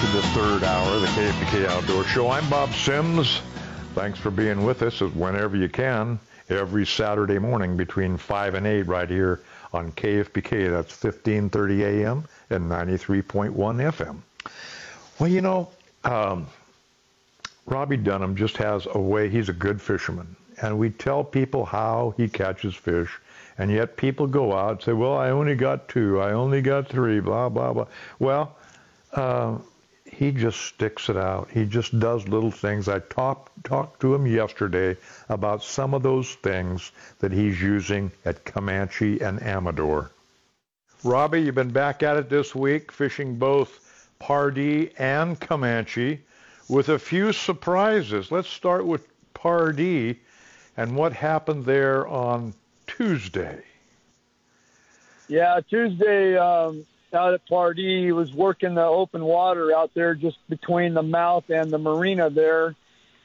To the third hour of the KFBK Outdoor Show. I'm Bob Sims. Thanks for being with us whenever you can, every Saturday morning between 5 and 8 right here on KFBK. That's 1530 AM and 93.1 FM. Well, you know, um, Robbie Dunham just has a way, he's a good fisherman. And we tell people how he catches fish. And yet people go out and say, well, I only got two, I only got three, blah, blah, blah. Well, uh, he just sticks it out. He just does little things. I talked talked to him yesterday about some of those things that he's using at Comanche and Amador. Robbie, you've been back at it this week, fishing both Pardee and Comanche with a few surprises. Let's start with Pardee and what happened there on Tuesday. Yeah, Tuesday um, out at Pardee, he was working the open water out there just between the mouth and the marina there.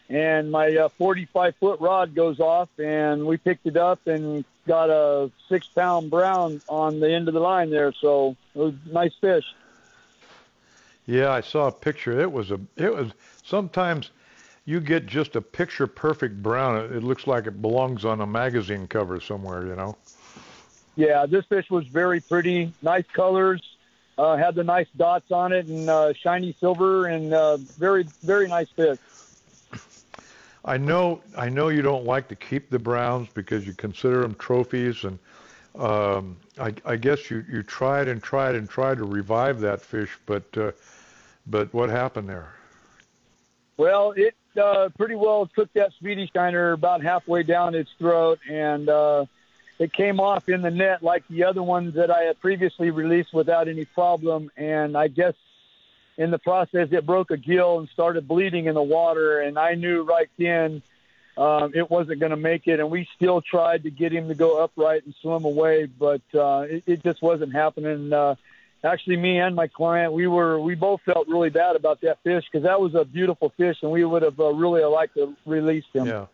And my uh, 45 foot rod goes off, and we picked it up and got a six pound brown on the end of the line there. So it was a nice fish. Yeah, I saw a picture. It was a. It was sometimes you get just a picture perfect brown. It looks like it belongs on a magazine cover somewhere. You know. Yeah, this fish was very pretty, nice colors, uh, had the nice dots on it, and uh, shiny silver, and uh, very, very nice fish. I know, I know you don't like to keep the browns because you consider them trophies, and um, I, I guess you, you tried and tried and tried to revive that fish, but uh, but what happened there? Well, it uh, pretty well took that speedy shiner about halfway down its throat, and uh, it came off in the net like the other ones that I had previously released without any problem. And I guess in the process, it broke a gill and started bleeding in the water. And I knew right then um, it wasn't going to make it. And we still tried to get him to go upright and swim away, but uh, it, it just wasn't happening. Uh, actually, me and my client, we were we both felt really bad about that fish because that was a beautiful fish, and we would have uh, really liked to release him. Yeah.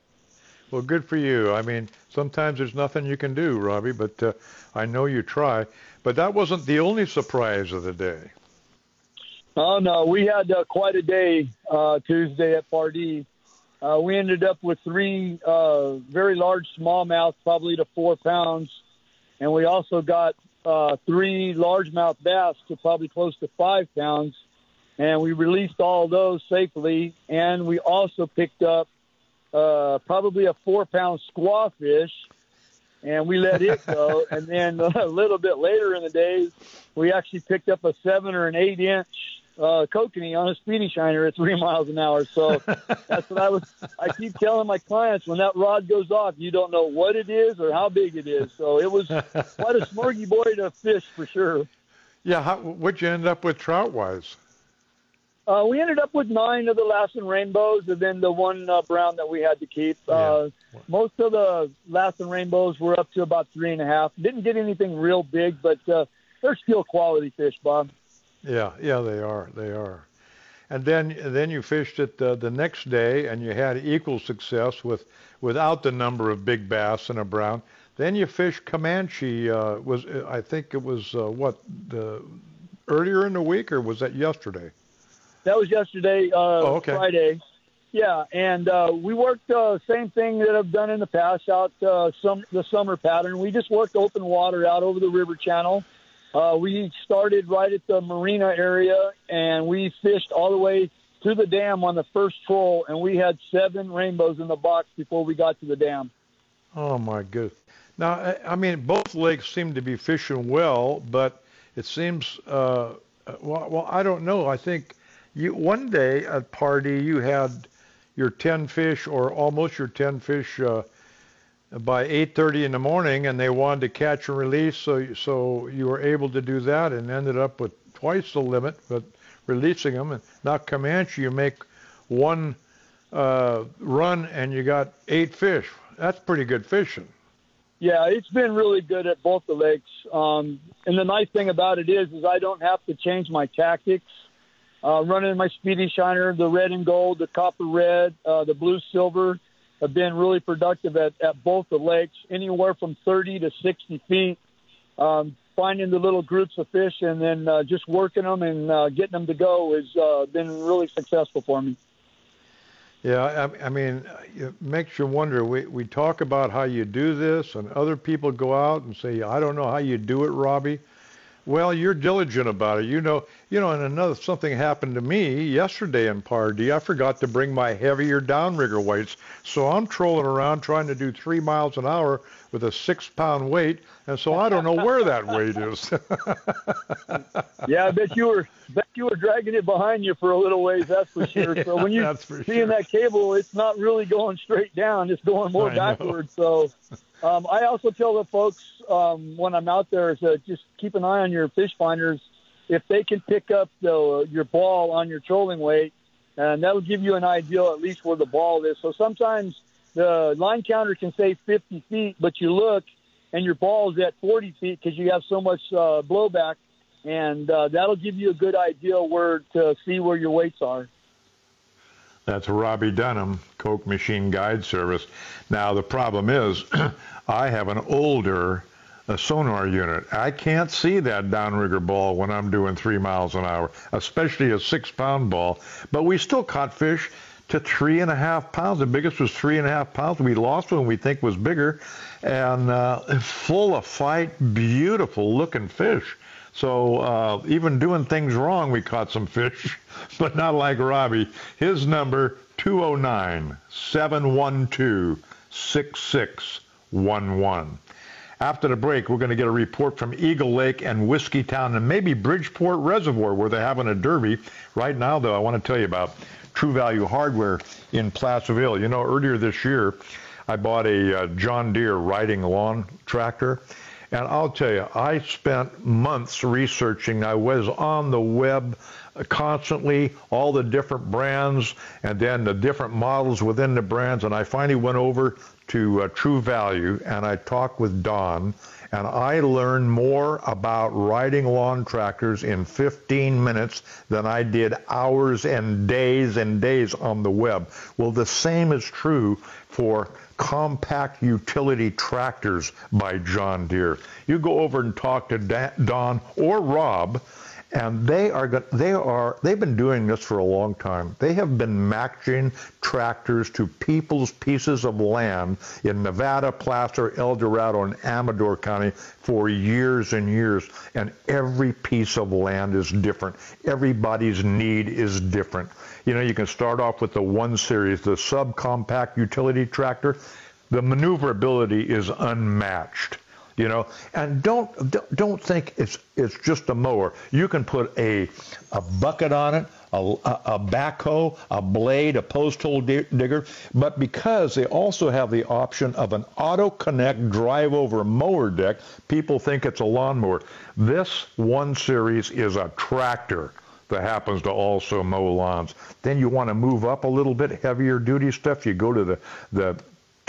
Well, good for you. I mean, sometimes there's nothing you can do, Robbie, but uh, I know you try. But that wasn't the only surprise of the day. Oh no, we had uh, quite a day uh, Tuesday at Pardee. Uh, we ended up with three uh, very large smallmouth, probably to four pounds, and we also got uh, three largemouth bass to probably close to five pounds. And we released all those safely, and we also picked up uh, probably a four pound squawfish, and we let it go. and then a little bit later in the day, we actually picked up a seven or an eight inch uh, kokanee on a speedy shiner at three miles an hour. So that's what I was. I keep telling my clients when that rod goes off, you don't know what it is or how big it is. So it was quite a smorgy boy to fish for sure. Yeah, how, what'd you end up with trout wise? Uh, we ended up with nine of the Lassen rainbows, and then the one uh, brown that we had to keep. Yeah. Uh, most of the Lassen rainbows were up to about three and a half. Didn't get anything real big, but uh, they're still quality fish, Bob. Yeah, yeah, they are. They are. And then then you fished it uh, the next day, and you had equal success with without the number of big bass and a brown. Then you fished Comanche. Uh, was I think it was uh, what the earlier in the week, or was that yesterday? That was yesterday, uh, Oh, okay. Friday. Yeah, and uh, we worked uh, same thing that I've done in the past out uh, some the summer pattern. We just worked open water out over the river channel. Uh, we started right at the marina area, and we fished all the way to the dam on the first troll, and we had seven rainbows in the box before we got to the dam. Oh my goodness! Now, I mean, both lakes seem to be fishing well, but it seems uh, well, well. I don't know. I think you one day at Pardee you had your 10 fish or almost your 10 fish uh, by 8:30 in the morning, and they wanted to catch and release, so so you were able to do that, and ended up with twice the limit, but releasing them. And now Comanche, you make one uh, run and you got eight fish. That's pretty good fishing. Yeah, it's been really good at both the lakes. Um, and the nice thing about it is, is I don't have to change my tactics uh, running my Speedy Shiner, the red and gold, the copper red, uh, the blue silver have been really productive at, at both the lakes, anywhere from 30 to 60 feet. Um, finding the little groups of fish and then uh, just working them and uh, getting them to go has uh, been really successful for me. Yeah, I, I mean, it makes you wonder. We we talk about how you do this, and other people go out and say, "I don't know how you do it, Robbie." Well, you're diligent about it. You know, you know, and another something happened to me yesterday in Pardee. I forgot to bring my heavier downrigger weights, so I'm trolling around trying to do three miles an hour with a six-pound weight, and so I don't know where that weight is. yeah, I bet you were bet you were dragging it behind you for a little ways. That's for sure. yeah, so when you see sure. that cable, it's not really going straight down; it's going more I backwards. So um, I also tell the folks um, when I'm out there is to just keep an eye on your fish finders. If they can pick up the, your ball on your trolling weight, and that'll give you an idea at least where the ball is. So sometimes the line counter can say 50 feet, but you look and your ball is at 40 feet because you have so much uh, blowback, and uh, that'll give you a good idea where to see where your weights are. That's Robbie Dunham, Coke Machine Guide Service. Now, the problem is, I have an older a sonar unit. I can't see that downrigger ball when I'm doing three miles an hour, especially a six pound ball. But we still caught fish to three and a half pounds. The biggest was three and a half pounds. We lost one we think was bigger, and uh, full of fight, beautiful looking fish. So uh, even doing things wrong, we caught some fish, but not like Robbie. His number 209 712 6611. After the break, we're going to get a report from Eagle Lake and Whiskeytown and maybe Bridgeport Reservoir where they're having a derby. Right now, though, I want to tell you about True Value Hardware in Placerville. You know, earlier this year, I bought a uh, John Deere riding lawn tractor and I'll tell you, I spent months researching. I was on the web constantly, all the different brands, and then the different models within the brands. And I finally went over to uh, True Value and I talked with Don. And I learned more about riding lawn tractors in 15 minutes than I did hours and days and days on the web. Well, the same is true for compact utility tractors by John Deere. You go over and talk to Don or Rob, and they are they are they've been doing this for a long time. They have been matching tractors to people's pieces of land in Nevada, Placer, El Dorado, and Amador County for years and years. And every piece of land is different. Everybody's need is different. You know, you can start off with the one series, the subcompact utility tractor. The maneuverability is unmatched you know and don't don't think it's it's just a mower you can put a a bucket on it a, a, backhoe, a blade, a post hole digger, but because they also have the option of an auto connect drive over mower deck, people think it's a lawnmower. This one series is a tractor that happens to also mow lawns. Then you want to move up a little bit, heavier duty stuff. You go to the, the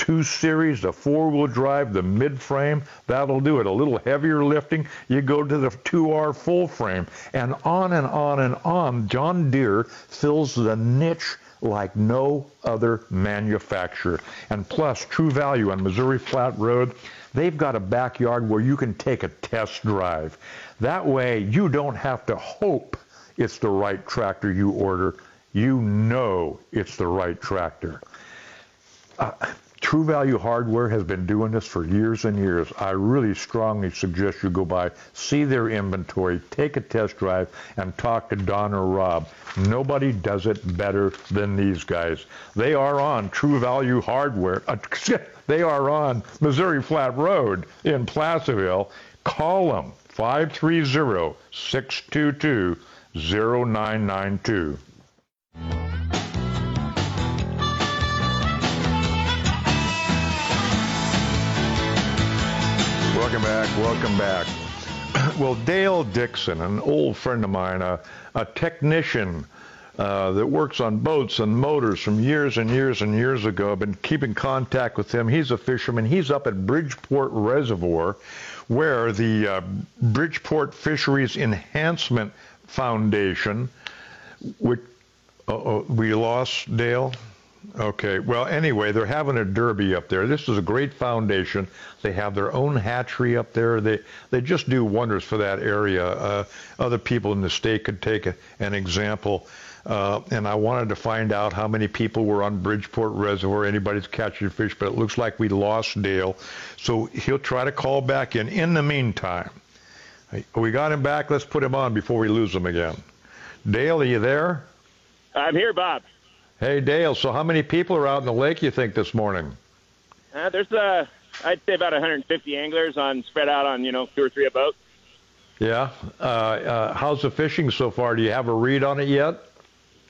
2 Series, the four-wheel drive, the mid-frame, that'll do it. A little heavier lifting, you go to the 2R full frame. And on and on and on, John Deere fills the niche like no other manufacturer. And plus, True Value on Missouri Flat Road, they've got a backyard where you can take a test drive. That way, you don't have to hope it's the right tractor you order. you know it's the right tractor. Uh, True Value Hardware has been doing this for years and years. I really strongly suggest you go by, see their inventory, take a test drive, and talk to Don or Rob. Nobody does it better than these guys. They are on True Value Hardware. Uh, they are on Missouri Flat Road in Placerville. Call them 530 622 0992. Welcome back. Welcome back. Well, Dale Dixon, an old friend of mine, a, a technician uh, that works on boats and motors from years and years and years ago. I've been keeping contact with him. He's a fisherman. He's up at Bridgeport Reservoir, where the uh, Bridgeport Fisheries Enhancement Foundation, which uh, we lost Dale. Okay. Well, anyway, they're having a derby up there. This is a great foundation. They have their own hatchery up there. They they just do wonders for that area. Uh, other people in the state could take a, an example. Uh, and I wanted to find out how many people were on Bridgeport Reservoir. Anybody's catching fish, but it looks like we lost Dale. So he'll try to call back in. In the meantime, we got him back. Let's put him on before we lose him again. Dale, are you there? I'm here, Bob. Hey, Dale. So how many people are out in the lake? You think this morning? Uh, there's uh, I'd say about 150 anglers on spread out on you know two or three a boat. Yeah. Uh, uh, how's the fishing so far? Do you have a read on it yet?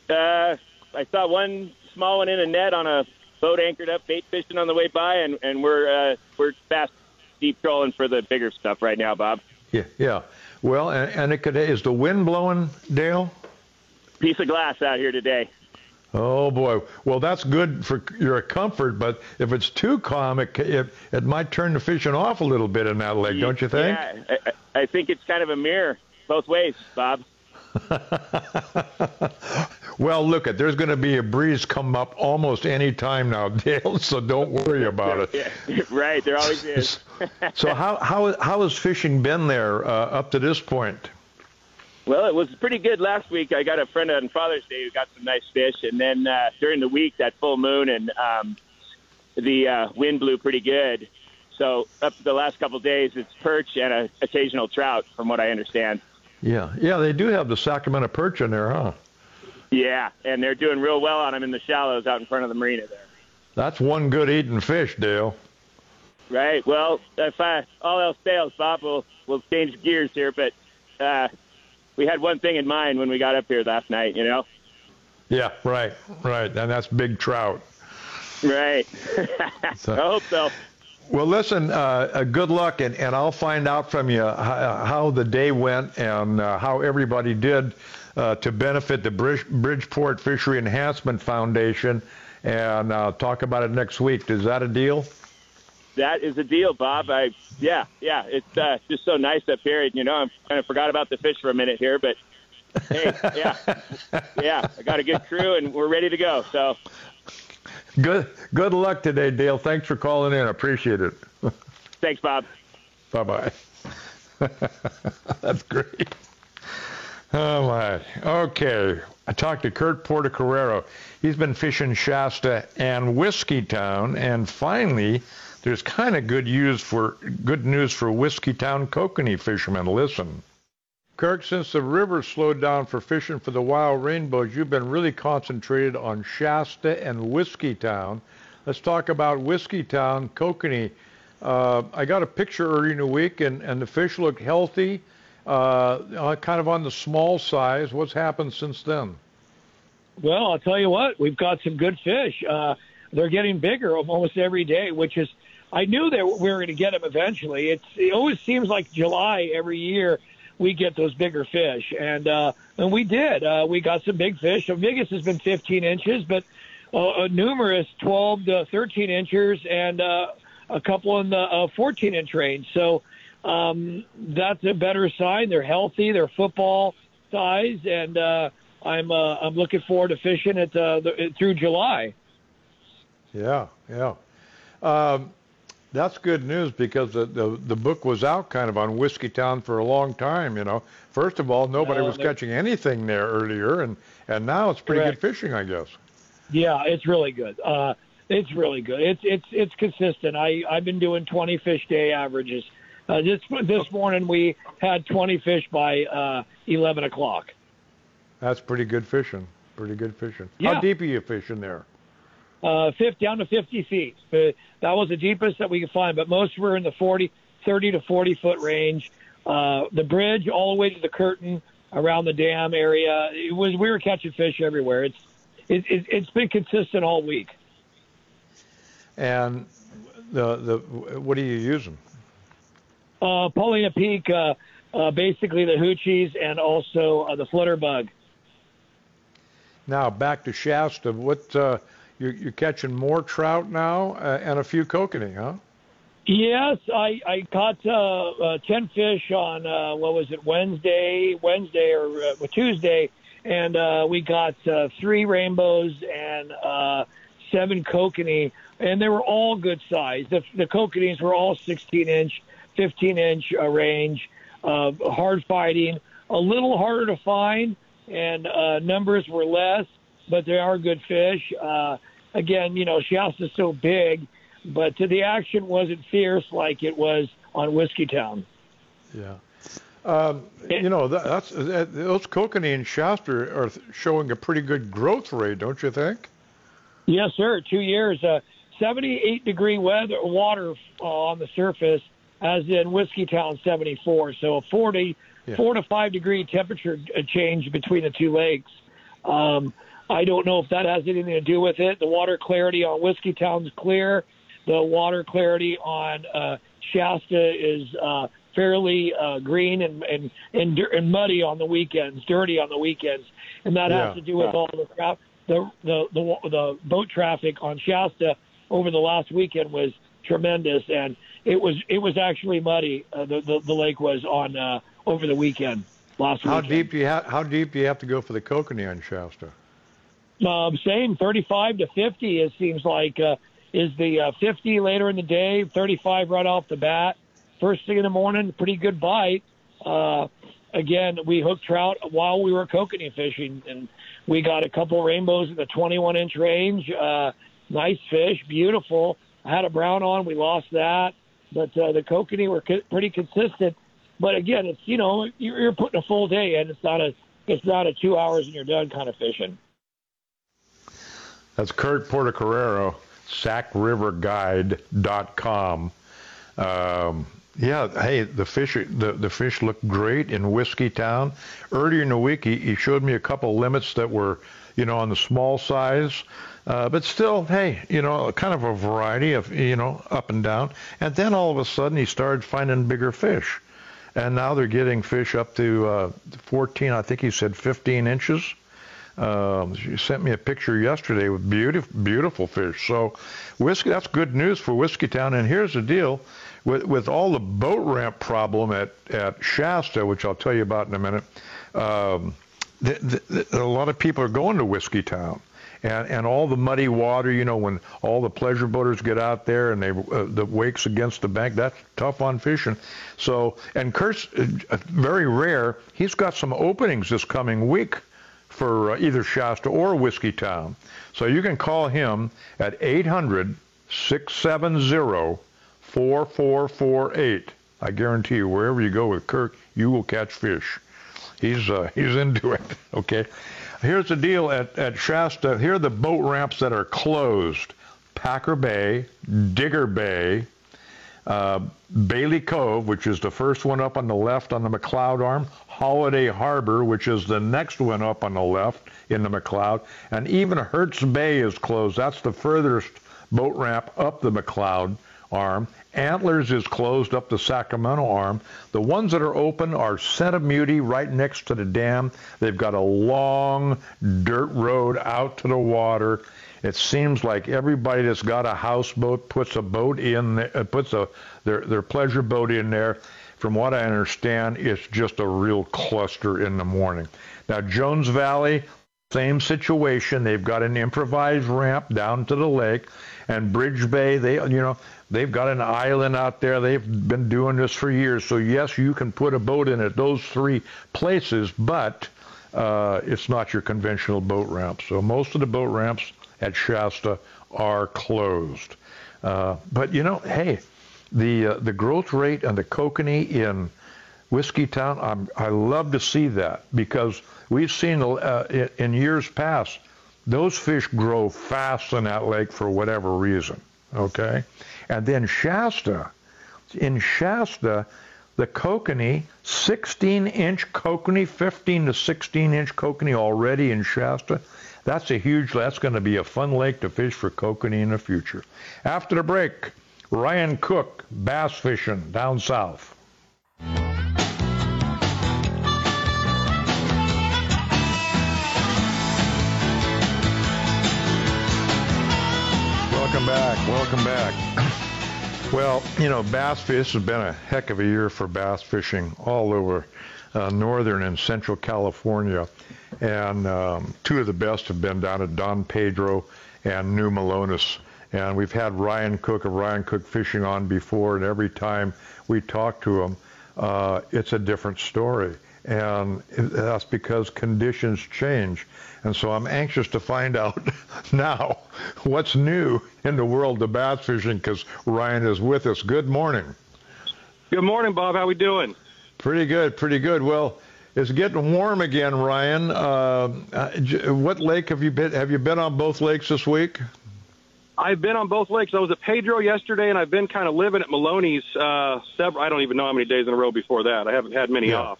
Uh, I saw one small one in a net on a boat anchored up, bait fishing on the way by, and and we're uh, we're fast deep trolling for the bigger stuff right now, Bob. Yeah, yeah. Well, and, and it could is the wind blowing, Dale? Piece of glass out here today. Oh boy. Well, that's good for your comfort, but if it's too calm, it it, it might turn the fishing off a little bit in that lake, don't you think? Yeah, I, I think it's kind of a mirror both ways, Bob. well, look, at there's going to be a breeze come up almost any time now, Dale. So don't worry about it. Yeah, right, there always is. so how how how has fishing been there uh, up to this point? Well, it was pretty good last week. I got a friend on Father's Day who got some nice fish, and then uh, during the week, that full moon and um, the uh, wind blew pretty good. So up the last couple of days, it's perch and a occasional trout, from what I understand. Yeah, yeah, they do have the Sacramento perch in there, huh? Yeah, and they're doing real well on them in the shallows out in front of the marina there. That's one good eating fish, Dale. Right. Well, if I, all else fails, Bob, we'll we'll change gears here, but uh, we had one thing in mind when we got up here last night, you know? Yeah, right, right. And that's big trout. Right. so, I hope so. Well, listen, uh, uh, good luck, and, and I'll find out from you how, how the day went and uh, how everybody did uh, to benefit the Bridge, Bridgeport Fishery Enhancement Foundation, and uh, talk about it next week. Is that a deal? That is a deal, Bob. I yeah, yeah. It's uh, just so nice up here. You know, I kind of forgot about the fish for a minute here, but hey, yeah, yeah. I got a good crew, and we're ready to go. So good good luck today, Dale. Thanks for calling in. I appreciate it. Thanks, Bob. Bye bye. That's great. Oh my. Okay. I talked to Kurt Portocarrero. He's been fishing Shasta and Whiskeytown, and finally there's kind of good news for good news for Whiskeytown kokanee fishermen. Listen. Kirk, since the river slowed down for fishing for the wild rainbows, you've been really concentrated on Shasta and Whiskeytown. Let's talk about Whiskeytown kokanee. Uh, I got a picture early in the week, and, and the fish look healthy, uh, kind of on the small size. What's happened since then? Well, I'll tell you what, we've got some good fish. Uh, they're getting bigger almost every day, which is I knew that we were going to get them eventually. It's, it always seems like July every year we get those bigger fish, and uh, and we did. Uh, we got some big fish. The biggest has been 15 inches, but uh, uh numerous 12 to 13 inches, and uh, a couple in the uh, 14 inch range. So um, that's a better sign. They're healthy. They're football size, and uh, I'm uh, I'm looking forward to fishing it uh, the, through July. Yeah, yeah. Um, That's good news because the, the the book was out kind of on Whiskeytown for a long time. You know, first of all, nobody No, was catching anything there earlier, and and now it's pretty Correct. good fishing, I guess. Yeah, it's really good. Uh, it's really good. It's it's it's consistent. I I've been doing 20 fish day averages. Uh, this this morning we had 20 fish by uh, 11 o'clock. That's pretty good fishing. Pretty good fishing. Yeah. How deep are you fishing there? Uh, 50 down to 50 feet. But that was the deepest that we could find. But most were in the 40, 30 to 40 foot range. Uh, the bridge all the way to the curtain around the dam area. It was we were catching fish everywhere. It's it, it, it's been consistent all week. And the the what are you using? Uh, Paulina Peak, uh, uh, basically the hoochies and also uh, the flutter bug. Now back to Shasta. What uh, you're, you're catching more trout now uh, and a few kokanee, huh? Yes, I, I caught uh, uh, 10 fish on, uh, what was it, Wednesday, Wednesday or uh, Tuesday, and uh, we got uh, three rainbows and uh, seven kokanee, and they were all good size. The, the kokanees were all 16 inch, 15 inch uh, range, uh, hard fighting, a little harder to find, and uh, numbers were less, but they are good fish. Uh, again, you know, Shasta's so big but the action wasn't fierce like it was on Whiskeytown. Yeah. Um, you know, that, that's that, those kokanee and Shasta are showing a pretty good growth rate, don't you think? Yes, sir. Two years, uh, 78 degree weather, water uh, on the surface, as in Whiskeytown 74. So a 40, Yeah. four to five degree temperature uh, change between the two lakes. Um, I don't know if that has anything to do with it. The water clarity on Whiskeytown's clear. The water clarity on uh, Shasta is uh, fairly uh, green and and, and and muddy on the weekends, dirty on the weekends, and that Yeah. has to do with all the tra- the, the the the boat traffic on Shasta over the last weekend was tremendous, and it was it was actually muddy. Uh, the, the the lake was on uh, over the weekend last How weekend. deep do you have? How deep do you have to go for the kokanee on Shasta? Um, same 35 to 50. It seems like uh, is the uh, 50 later in the day, 35 right off the bat. First thing in the morning, pretty good bite. Uh, again, we hooked trout while we were kokanee fishing, and we got a couple rainbows in the 21 inch range. Uh, nice fish, beautiful. I had a brown on, we lost that, but uh, the kokanee were co- pretty consistent. But again, it's you know you're, you're putting a full day in. It's not a it's not a two hours and you're done kind of fishing. That's Kurt Portocarrero, SackRiverGuide.com. Um, yeah, hey, the fish the, the fish looked great in Whiskeytown. Earlier in the week, he, he showed me a couple limits that were, you know, on the small size, uh, but still, hey, you know, kind of a variety of, you know, up and down. And then all of a sudden, he started finding bigger fish, and now they're getting fish up to uh, 14. I think he said 15 inches. Um, she sent me a picture yesterday with beautiful, beautiful fish. So, whiskey, that's good news for Whiskeytown. And here's the deal: with with all the boat ramp problem at at Shasta, which I'll tell you about in a minute, um, th- th- th- a lot of people are going to Whiskeytown. And, and all the muddy water, you know, when all the pleasure boaters get out there and they uh, the wakes against the bank, that's tough on fishing. So, and Kurt's uh, very rare. He's got some openings this coming week for uh, either Shasta or Whiskeytown. So you can call him at 800 670 4448. I guarantee you, wherever you go with Kirk, you will catch fish. He's uh, he's into it. Okay. Here's the deal at, at Shasta. Here are the boat ramps that are closed: Packer Bay, Digger Bay, uh, Bailey Cove, which is the first one up on the left on the McCloud arm, Holiday Harbor, which is the next one up on the left in the McCloud, and even Hirz Bay is closed. That's the furthest boat ramp up the McCloud arm. Antlers is closed up the Sacramento arm. The ones that are open are Centimudi right next to the dam. They've got a long dirt road out to the water. It seems like everybody that's got a houseboat puts a boat in, there, uh, puts a their their pleasure boat in there. From what I understand, it's just a real cluster in the morning. Now Jones Valley, same situation. They've got an improvised ramp down to the lake, and Bridge Bay. They, you know, They've got an island out there. They've been doing this for years. So yes, you can put a boat in at those three places, but uh, it's not your conventional boat ramp. So most of the boat ramps at Shasta are closed. Uh, but you know, hey, the uh, the growth rate on the kokanee in Whiskeytown, I'm, I love to see that because we've seen uh, in years past those fish grow fast in that lake for whatever reason. Okay, and then Shasta, in Shasta, the kokanee, 16 inch kokanee, 15 to 16 inch kokanee already in Shasta. That's a huge, that's going to be a fun lake to fish for kokanee in the future. After the break, Ryan Cook, bass fishing down south. Welcome back. Welcome back. Well, you know, bass fish has been a heck of a year for bass fishing all over uh, northern and central California. And um, two of the best have been down at Don Pedro and New Melones. And we've had Ryan Cook of Ryan Cook Fishing on before, and every time we talk to him, uh, it's a different story. And that's because conditions change. And so I'm anxious to find out now what's new in the world of bass fishing because Ryan is with us. Good morning. Good morning, Bob. How we doing? Pretty good, pretty good. Well, it's getting warm again, Ryan. Uh, uh what lake have you been? Have you been on both lakes this week? I've been on both lakes. I was at Pedro yesterday, and I've been kind of living at Melones. Uh, several, I don't even know how many days in a row before that. I haven't had many yeah. off.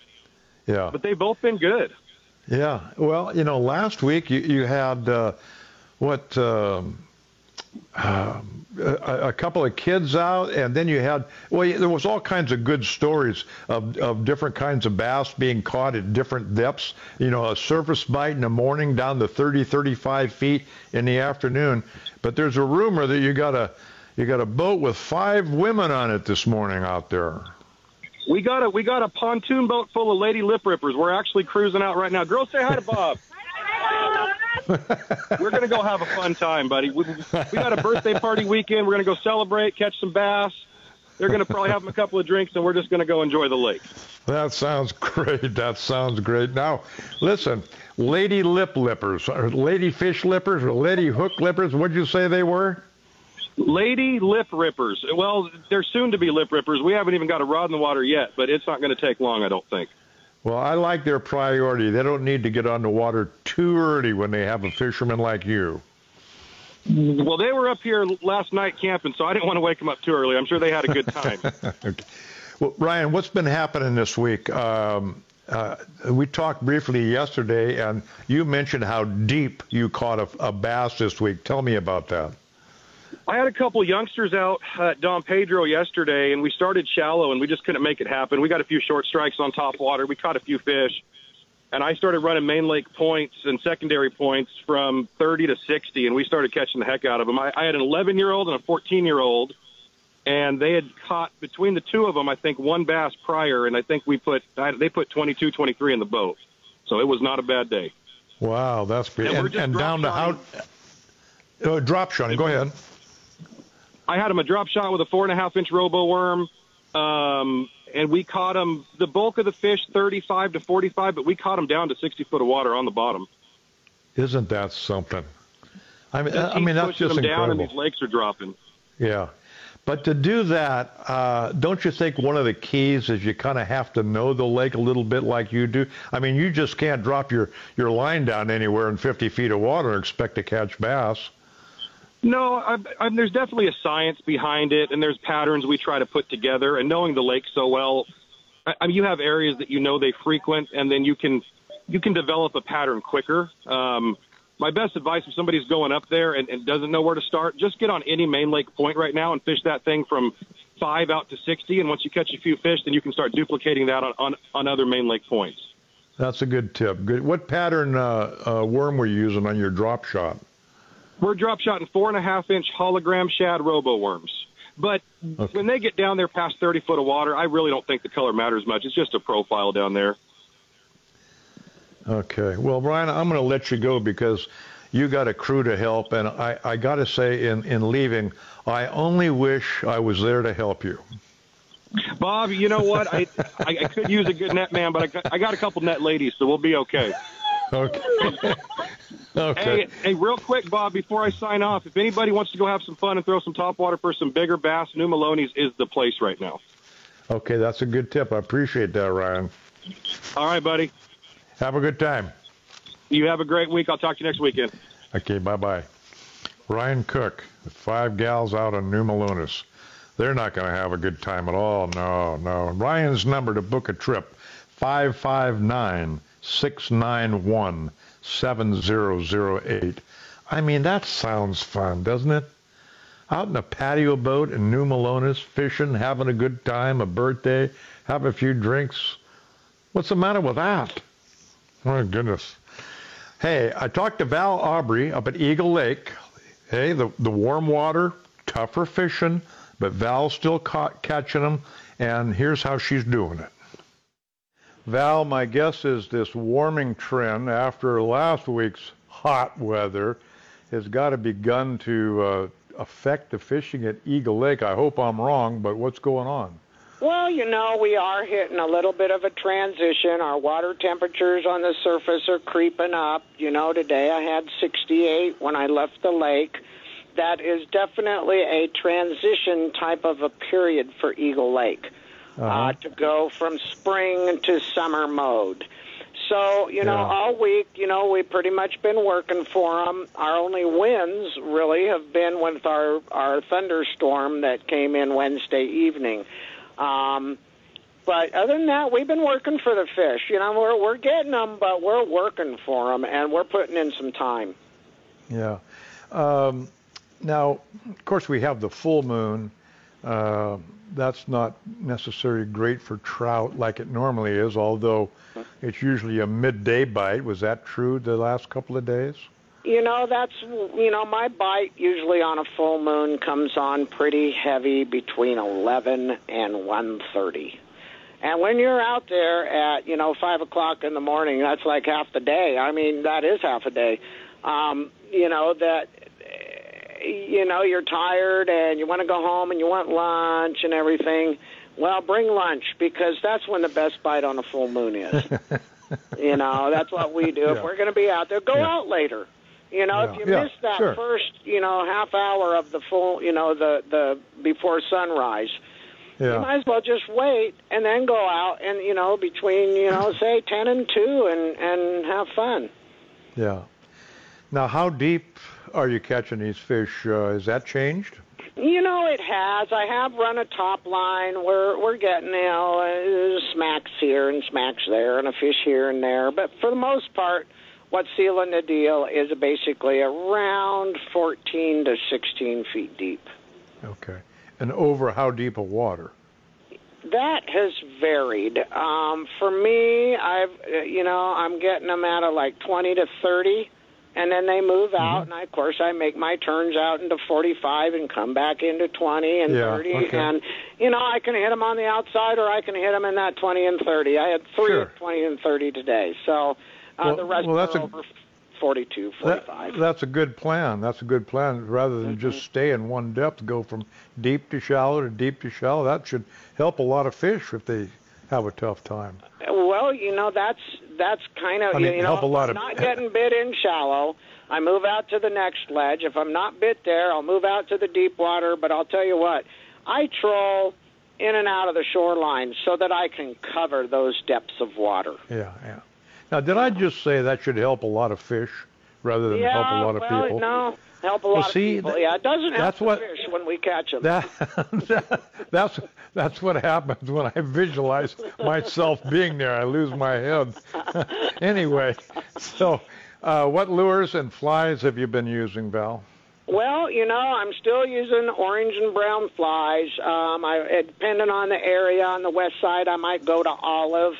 Yeah. But they've both been good. Yeah. Well, you know, last week you, you had uh, what um, uh, a, a, couple of kids out, and then you had well, there was all kinds of good stories of, of different kinds of bass being caught at different depths. You know, a surface bite in the morning down to 30, 35 feet in the afternoon. But there's a rumor that you got a you got a boat with five women on it this morning out there. We got a we got a pontoon boat full of lady lip rippers. We're actually cruising out right now. Girls, say hi to Bob. we're gonna go have a fun time, buddy. We, we got a birthday party weekend. We're gonna go celebrate, catch some bass. They're gonna probably have them a couple of drinks, and we're just gonna go enjoy the lake. That sounds great. That sounds great. Now, listen, lady lip lippers, or lady fish lippers, or lady hook lippers. What'd you say they were? Lady lip rippers. Well, they're soon to be lip rippers. We haven't even got a rod in the water yet, but it's not going to take long, I don't think. Well, I like their priority. They don't need to get on the water too early when they have a fisherman like you. Well, they were up here last night camping, so I didn't want to wake them up too early. I'm sure they had a good time. okay. Well, Ryan, what's been happening this week? Um, uh, we talked briefly yesterday, and you mentioned how deep you caught a, a bass this week. Tell me about that. I had a couple youngsters out at Don Pedro yesterday, and we started shallow, and we just couldn't make it happen. We got a few short strikes on top water. We caught a few fish, and I started running main lake points and secondary points from 30 to 60, and we started catching the heck out of them. I, I had an 11 year old and a 14 year old, and they had caught between the two of them, I think, one bass prior, and I think we put they put 22, 23 in the boat, so it was not a bad day. Wow, that's great. And, and, and down to how? Uh, drop shotting. Go ahead. I had him a drop shot with a four and a half inch robo worm. Um, and we caught him the bulk of the fish 35 to 45, but we caught him down to 60 foot of water on the bottom. Isn't that something? I mean, I mean that's just them incredible. down and these lakes are dropping. Yeah, but to do that, uh, don't you think one of the keys is you kind of have to know the lake a little bit like you do? I mean, you just can't drop your your line down anywhere in 50 feet of water and expect to catch bass. No, I, I, there's definitely a science behind it, and there's patterns we try to put together. And knowing the lake so well, I, I mean, you have areas that you know they frequent, and then you can you can develop a pattern quicker. Um, my best advice if somebody's going up there and, and doesn't know where to start, just get on any main lake point right now and fish that thing from five out to 60. And once you catch a few fish, then you can start duplicating that on, on, on other main lake points. That's a good tip. Good. What pattern uh, uh, worm were you using on your drop shot? We're drop shotting four and a half inch hologram shad robo worms. But okay. when they get down there past 30 foot of water, I really don't think the color matters much. It's just a profile down there. Okay. Well, Brian, I'm going to let you go because you got a crew to help, and I, I got to say, in, in leaving, I only wish I was there to help you. Bob, you know what? I I, I could use a good net man, but I got, I got a couple net ladies, so we'll be okay. Okay. okay. Hey, hey, real quick, Bob, before I sign off, if anybody wants to go have some fun and throw some top water for some bigger bass, New Melones is the place right now. Okay, that's a good tip. I appreciate that, Ryan. All right, buddy. Have a good time. You have a great week. I'll talk to you next weekend. Okay, bye bye. Ryan Cook, five gals out on New Melones. They're not going to have a good time at all. No, no. Ryan's number to book a trip, 559 691 7008. I mean, that sounds fun, doesn't it? Out in a patio boat in New Melones, fishing, having a good time, a birthday, have a few drinks. What's the matter with that? My goodness. Hey, I talked to Val Aubrey up at Eagle Lake. Hey, the, the warm water, tougher fishing, but Val's still caught, catching them, and here's how she's doing it. Val, my guess is this warming trend after last week's hot weather has got to begun to uh, affect the fishing at Eagle Lake. I hope I'm wrong, but what's going on? Well, you know, we are hitting a little bit of a transition. Our water temperatures on the surface are creeping up. You know, today I had 68 when I left the lake. That is definitely a transition type of a period for Eagle Lake uh-huh. uh, to go from spring to summer mode. So, you know, yeah. all week, you know, we've pretty much been working for them. Our only wins really have been with our, our thunderstorm that came in Wednesday evening. Um, but other than that, we've been working for the fish. You know, we're, we're getting them, but we're working for them, and we're putting in some time. Yeah. Um, now, of course, we have the full moon. Uh, that's not necessarily great for trout like it normally is, although it's usually a midday bite. Was that true the last couple of days? You know, that's you know, my bite usually on a full moon comes on pretty heavy between 11 and 1:30. And when you're out there at you know five o'clock in the morning, that's like half the day. I mean, that is half a day. Um, you know that you know you're tired and you want to go home and you want lunch and everything, well, bring lunch because that's when the best bite on a full moon is. you know, that's what we do. Yeah. If we're going to be out there, go yeah. out later. You know, yeah. if you miss that sure. first, you know, half hour of the full, you know, the the before sunrise, yeah. you might as well just wait and then go out and you know between you know say ten and two and and have fun. Yeah. Now, how deep are you catching these fish? Uh, has that changed? You know, it has. I have run a top line. We're we're getting you know uh, smacks here and smacks there, and a fish here and there. But for the most part, what's sealing the deal is basically around 14 to 16 feet deep. Okay, and over how deep a water? That has varied. Um, for me, I've uh, you know I'm getting them out of like 20 to 30 and then they move out mm-hmm. and I, of course I make my turns out into 45 and come back into 20 and yeah, 30 okay. and you know I can hit them on the outside or I can hit them in that 20 and 30 I had three sure. 20 and 30 today so uh, well, the rest well, that's are a, over 42 45 that, that's a good plan that's a good plan rather than mm-hmm. just stay in one depth go from deep to shallow to deep to shallow that should help a lot of fish if they have a tough time well, you know that's that's kind of I mean, you know help a lot of, not getting bit in shallow. I move out to the next ledge. If I'm not bit there, I'll move out to the deep water. But I'll tell you what, I troll in and out of the shoreline so that I can cover those depths of water. Yeah, yeah. Now, did I just say that should help a lot of fish rather than yeah, help a lot of well, people? No, help a lot well, see, of people. yeah, it doesn't help that's the what, fish when we catch them. That, that, that's that's what happens when I visualize myself being there. I lose my head. anyway, so uh, what lures and flies have you been using, Val? Well, you know, I'm still using orange and brown flies. Um, I, depending on the area, on the west side, I might go to olive.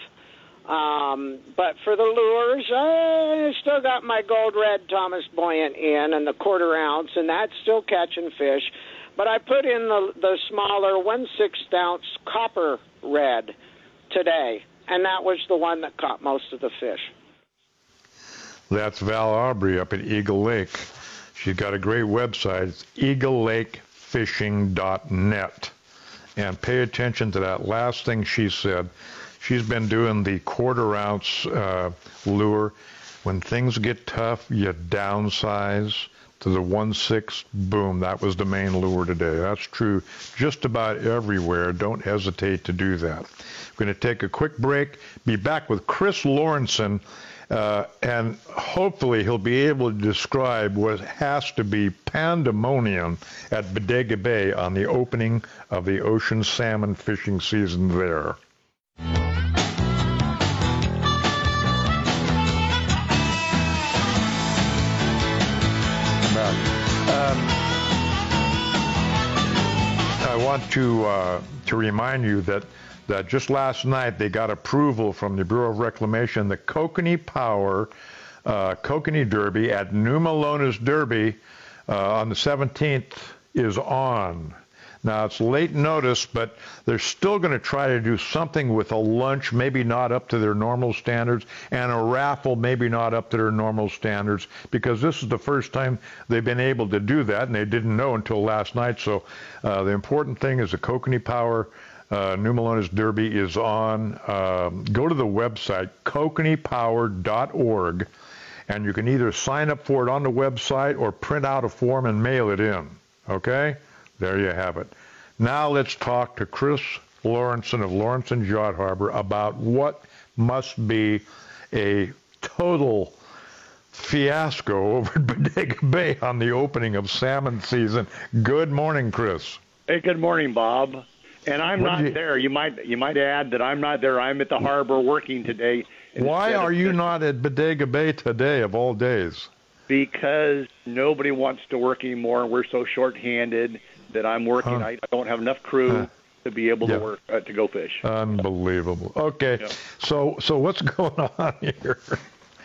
Um, but for the lures, I still got my gold red Thomas Buoyant in and the quarter ounce, and that's still catching fish. But I put in the the smaller one sixth ounce copper red today, and that was the one that caught most of the fish. That's Val Aubrey up at Eagle Lake. She's got a great website. It's eaglelakefishing.net. And pay attention to that last thing she said. She's been doing the quarter ounce uh, lure. When things get tough, you downsize to the 1/6. Boom, that was the main lure today. That's true just about everywhere. Don't hesitate to do that. We're going to take a quick break. Be back with Chris Lawrenson. Uh, and hopefully he'll be able to describe what has to be pandemonium at Bodega Bay on the opening of the ocean salmon fishing season there. Want to uh, to remind you that that just last night they got approval from the Bureau of Reclamation. The Kokanee Power uh, Kokanee Derby at New Melones Derby uh, on the 17th is on. Now it's late notice, but they're still going to try to do something with a lunch, maybe not up to their normal standards, and a raffle, maybe not up to their normal standards, because this is the first time they've been able to do that, and they didn't know until last night. So uh, the important thing is the Kokanee Power uh, New Melones Derby is on. Um, go to the website, kokaneepower.org, and you can either sign up for it on the website or print out a form and mail it in. Okay? There you have it. Now let's talk to Chris Lauritzen of Lauritzen's Yacht Harbor about what must be a total fiasco over at Bodega Bay on the opening of salmon season. Good morning, Chris. Hey, good morning, Bob. And I'm What not you- there. You might you might add that I'm not there. I'm at the harbor working today. Why are you not at Bodega Bay today, of all days? Because nobody wants to work anymore. We're so short-handed that I'm working. Huh. I, I don't have enough crew Huh. to be able Yeah. to work uh, to go fish. Unbelievable. Okay, Yeah. so so what's going on here?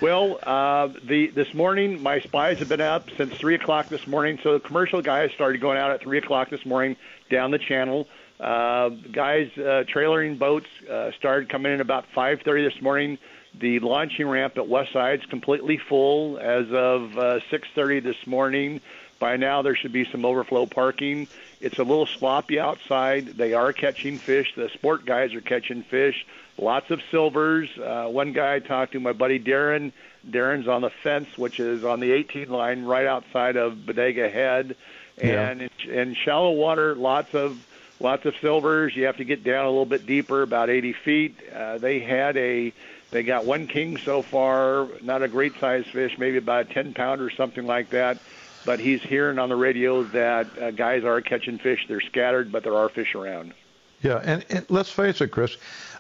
Well, uh, the this morning my spies have been up since three o'clock this morning. So the commercial guys started going out at three o'clock this morning down the channel. Uh, guys uh, trailering boats uh, started coming in about 5:30 this morning. The launching ramp at West Side's completely full as of uh, 6:30 this morning. By now there should be some overflow parking. It's a little sloppy outside. They are catching fish. The sport guys are catching fish. Lots of silvers. Uh, one guy I talked to, my buddy Darren. Darren's on the fence, which is on the 18 line right outside of Bodega Head. Yeah. And in, in shallow water, lots of lots of silvers. You have to get down a little bit deeper, about 80 feet. Uh, they had a they got one king so far, not a great sized fish, maybe about a 10 pound or something like that. But he's hearing on the radio that uh, guys are catching fish. They're scattered, but there are fish around. Yeah, and, and let's face it, Chris.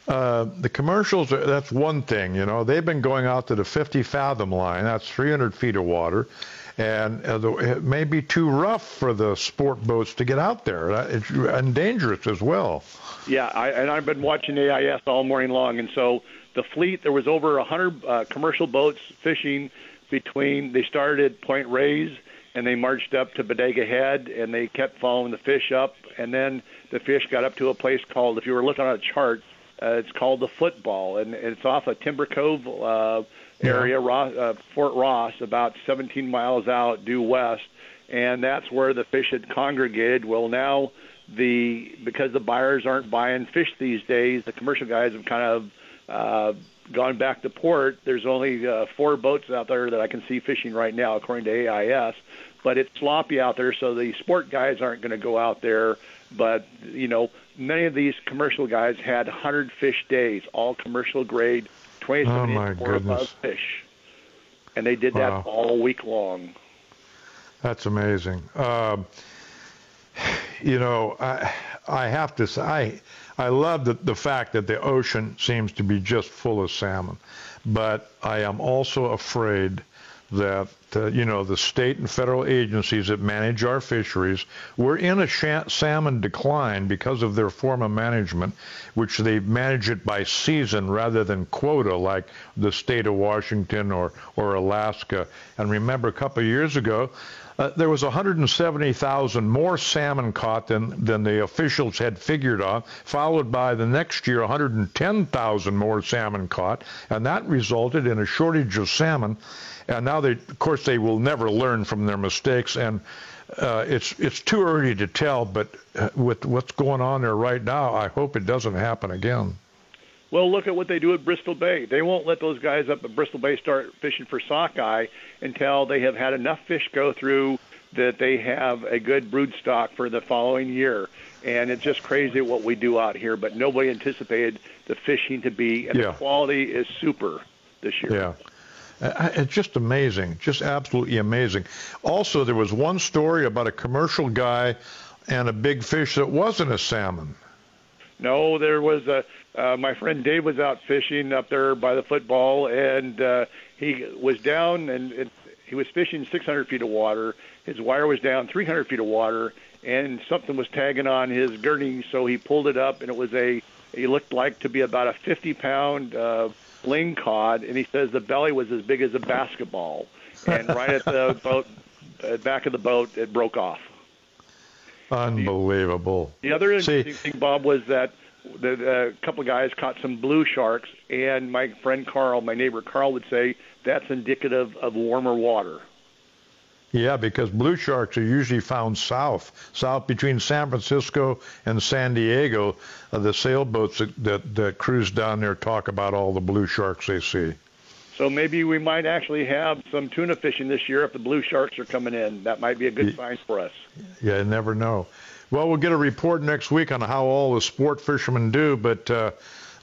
Uh, the commercials, are, that's one thing, you know. They've been going out to the 50 fathom line. That's 300 feet of water. And uh, the, it may be too rough for the sport boats to get out there. Uh, It's, and dangerous as well. Yeah, I, and I've been watching AIS all morning long, and so the fleet there was over hundred uh, commercial boats fishing between. They started at Point Reyes and they marched up to Bodega Head, and they kept following the fish up, and then the fish got up to a place called. If you were looking on a chart, uh, it's called the Football, and it's off of Timber Cove uh, area, Ross, uh, Fort Ross, about 17 miles out due west, and that's where the fish had congregated. Well, now the because the buyers aren't buying fish these days, the commercial guys have kind of uh, gone back to port. There's only uh, four boats out there that I can see fishing right now, according to AIS. But it's sloppy out there, so the sport guys aren't going to go out there. But you know, many of these commercial guys had 100 fish days, all commercial grade, 27 Oh, inch or above fish, and they did that all week long. That's amazing. Um, you know, I I have to say I I love the the fact that the ocean seems to be just full of salmon, but I am also afraid that uh, you know, the state and federal agencies that manage our fisheries, we're in a salmon decline because of their form of management, which they manage it by season rather than quota like the state of Washington or, or Alaska. And remember, a couple of years ago, uh, there was 170,000 more salmon caught than, than the officials had figured on, followed by the next year 110,000 more salmon caught, and that resulted in a shortage of salmon. And now, they, of course, they will never learn from their mistakes, and uh, it's it's too early to tell. But uh, with what's going on there right now, I hope it doesn't happen again. Well, look at what they do at Bristol Bay. They won't let those guys up at Bristol Bay start fishing for sockeye until they have had enough fish go through that they have a good brood stock for the following year. And it's just crazy what we do out here, but nobody anticipated the fishing to be, and Yeah. the quality is super this year. Yeah. Uh, It's just amazing, just absolutely amazing. Also, there was one story about a commercial guy and a big fish that wasn't a salmon. No, there was a uh, my friend Dave was out fishing up there by the football, and uh, he was down and it, he was fishing 600 feet of water. His wire was down 300 feet of water, and something was tagging on his gurney, so he pulled it up, and it was a he looked like to be about a 50 pound uh, ling cod, and he says the belly was as big as a basketball, and right at the boat uh, back of the boat, it broke off. Unbelievable. The other See- interesting thing, Bob, was that the, a couple of guys caught some blue sharks, and my friend Carl, my neighbor Carl, would say that's indicative of warmer water. Yeah, because blue sharks are usually found south, south between San Francisco and San Diego. Uh, the sailboats that, that, that cruise down there talk about all the blue sharks they see. So maybe we might actually have some tuna fishing this year if the blue sharks are coming in. That might be a good sign for us. Yeah, you never know. Well, we'll get a report next week on how all the sport fishermen do, but uh,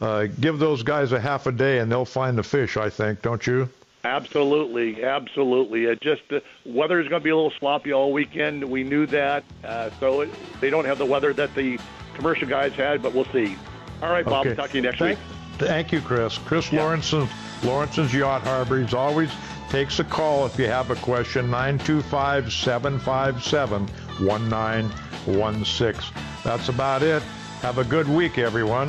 uh, give those guys a half a day and they'll find the fish, I think, don't you? Absolutely, absolutely. It just the weather is going to be a little sloppy all weekend. We knew that, uh, so it, they don't have the weather that the commercial guys had, but we'll see. All right, Bob. Okay. Talk to you next Thank, week. Thank you, Chris. Chris Yeah. Lauritzen, Lauritzen's Yacht Harbor. He's always takes a call if you have a question. 925 757 1916. That's about it. Have a good week, everyone.